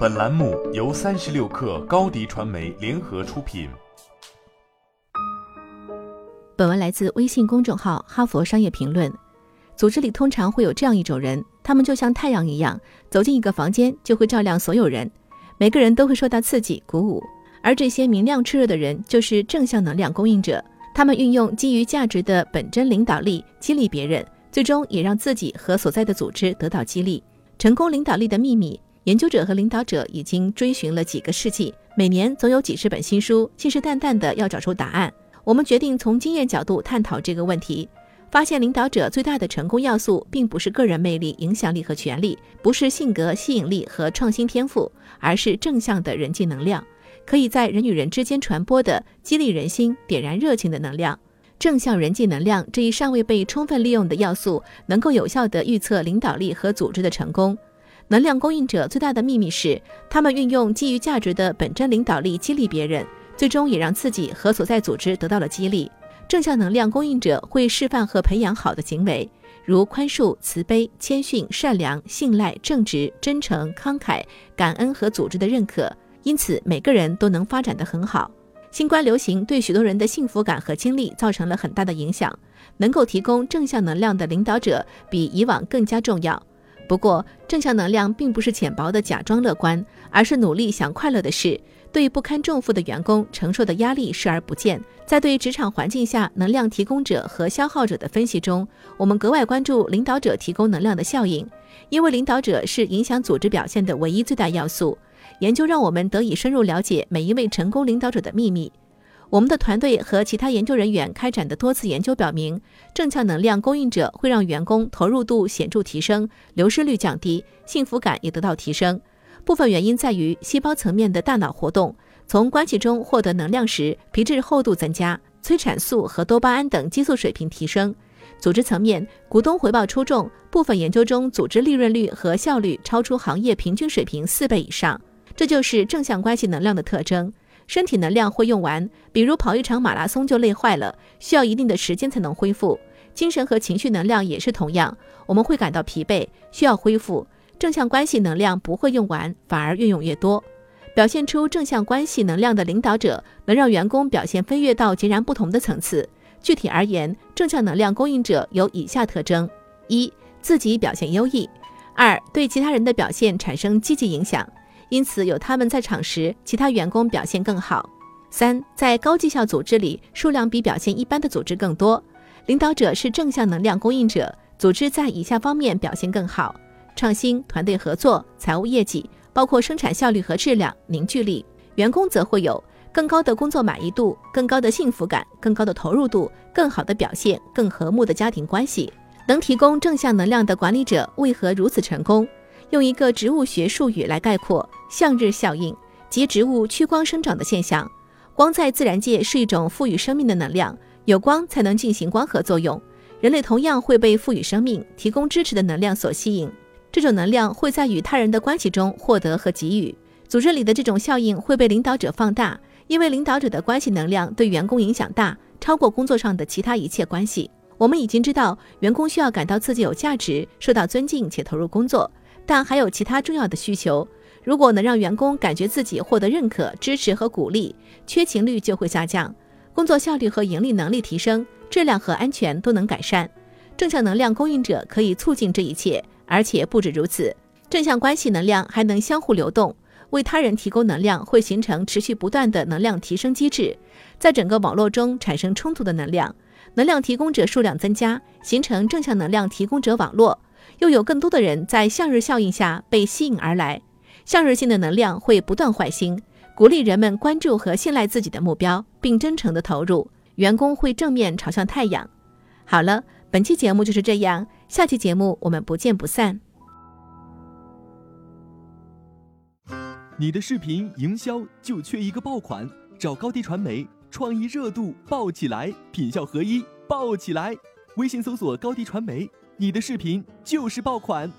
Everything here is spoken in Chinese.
本栏目由三十六氪高低传媒联合出品。本文来自微信公众号《哈佛商业评论》。组织里通常会有这样一种人，他们就像太阳一样，走进一个房间就会照亮所有人，每个人都会受到刺激鼓舞。而这些明亮炽热的人，就是正向能量供应者。他们运用基于价值的本真领导力激励别人，最终也让自己和所在的组织得到激励。成功领导力的秘密。研究者和领导者已经追寻了几个世纪，每年总有几十本新书，信誓旦旦地要找出答案。我们决定从经验角度探讨这个问题，发现领导者最大的成功要素，并不是个人魅力、影响力和权力，不是性格、吸引力和创新天赋，而是正向的人际能量，可以在人与人之间传播的激励人心、点燃热情的能量。正向人际能量这一尚未被充分利用的要素，能够有效地预测领导力和组织的成功。能量供应者最大的秘密是，他们运用基于价值的本真领导力激励别人，最终也让自己和所在组织得到了激励。正向能量供应者会示范和培养好的行为，如宽恕、慈悲、谦逊、善良、信赖、正直、真诚、慷慨、感恩和组织的认可。因此，每个人都能发展得很好。新冠流行对许多人的幸福感和精力造成了很大的影响。能够提供正向能量的领导者比以往更加重要。不过，正向能量并不是浅薄的假装乐观，而是努力想快乐的事。对不堪重负的员工承受的压力视而不见。在对职场环境下能量提供者和消耗者的分析中，我们格外关注领导者提供能量的效应，因为领导者是影响组织表现的唯一最大要素。研究让我们得以深入了解每一位成功领导者的秘密。我们的团队和其他研究人员开展的多次研究表明，正向能量供应者会让员工投入度显著提升，流失率降低，幸福感也得到提升。部分原因在于细胞层面的大脑活动，从关系中获得能量时，皮质厚度增加，催产素和多巴胺等激素水平提升。组织层面，股东回报出众，部分研究中，组织利润率和效率超出行业平均水平四倍以上。这就是正向关系能量的特征。身体能量会用完，比如跑一场马拉松就累坏了，需要一定的时间才能恢复。精神和情绪能量也是同样，我们会感到疲惫，需要恢复。正向关系能量不会用完，反而越用越多。表现出正向关系能量的领导者，能让员工表现飞跃到截然不同的层次。具体而言，正向能量供应者有以下特征：一、自己表现优异；二、对其他人的表现产生积极影响。因此，有他们在场时，其他员工表现更好。三，在高绩效组织里，数量比表现一般的组织更多。领导者是正向能量供应者，组织在以下方面表现更好：创新、团队合作、财务业绩，包括生产效率和质量、凝聚力。员工则会有更高的工作满意度、更高的幸福感、更高的投入度、更好的表现、更和睦的家庭关系。能提供正向能量的管理者为何如此成功？用一个植物学术语来概括：向日效应，即植物趋光生长的现象。光在自然界是一种赋予生命的能量，有光才能进行光合作用。人类同样会被赋予生命、提供支持的能量所吸引，这种能量会在与他人的关系中获得和给予。组织里的这种效应会被领导者放大，因为领导者的关系能量对员工影响大，超过工作上的其他一切关系。我们已经知道，员工需要感到自己有价值、受到尊敬且投入工作。但还有其他重要的需求。如果能让员工感觉自己获得认可、支持和鼓励，缺勤率就会下降，工作效率和盈利能力提升，质量和安全都能改善。正向能量供应者可以促进这一切，而且不止如此。正向关系能量还能相互流动，为他人提供能量会形成持续不断的能量提升机制，在整个网络中产生充足的能量，能量提供者数量增加，形成正向能量提供者网络。又有更多的人在向日效应下被吸引而来，向日性的能量会不断坏心，鼓励人们关注和信赖自己的目标，并真诚地投入。员工会正面朝向太阳。好了，本期节目就是这样，下期节目我们不见不散。你的视频营销就缺一个爆款，找高低传媒，创意热度爆起来，品效合一爆起来。微信搜索高低传媒。你的视频就是爆款。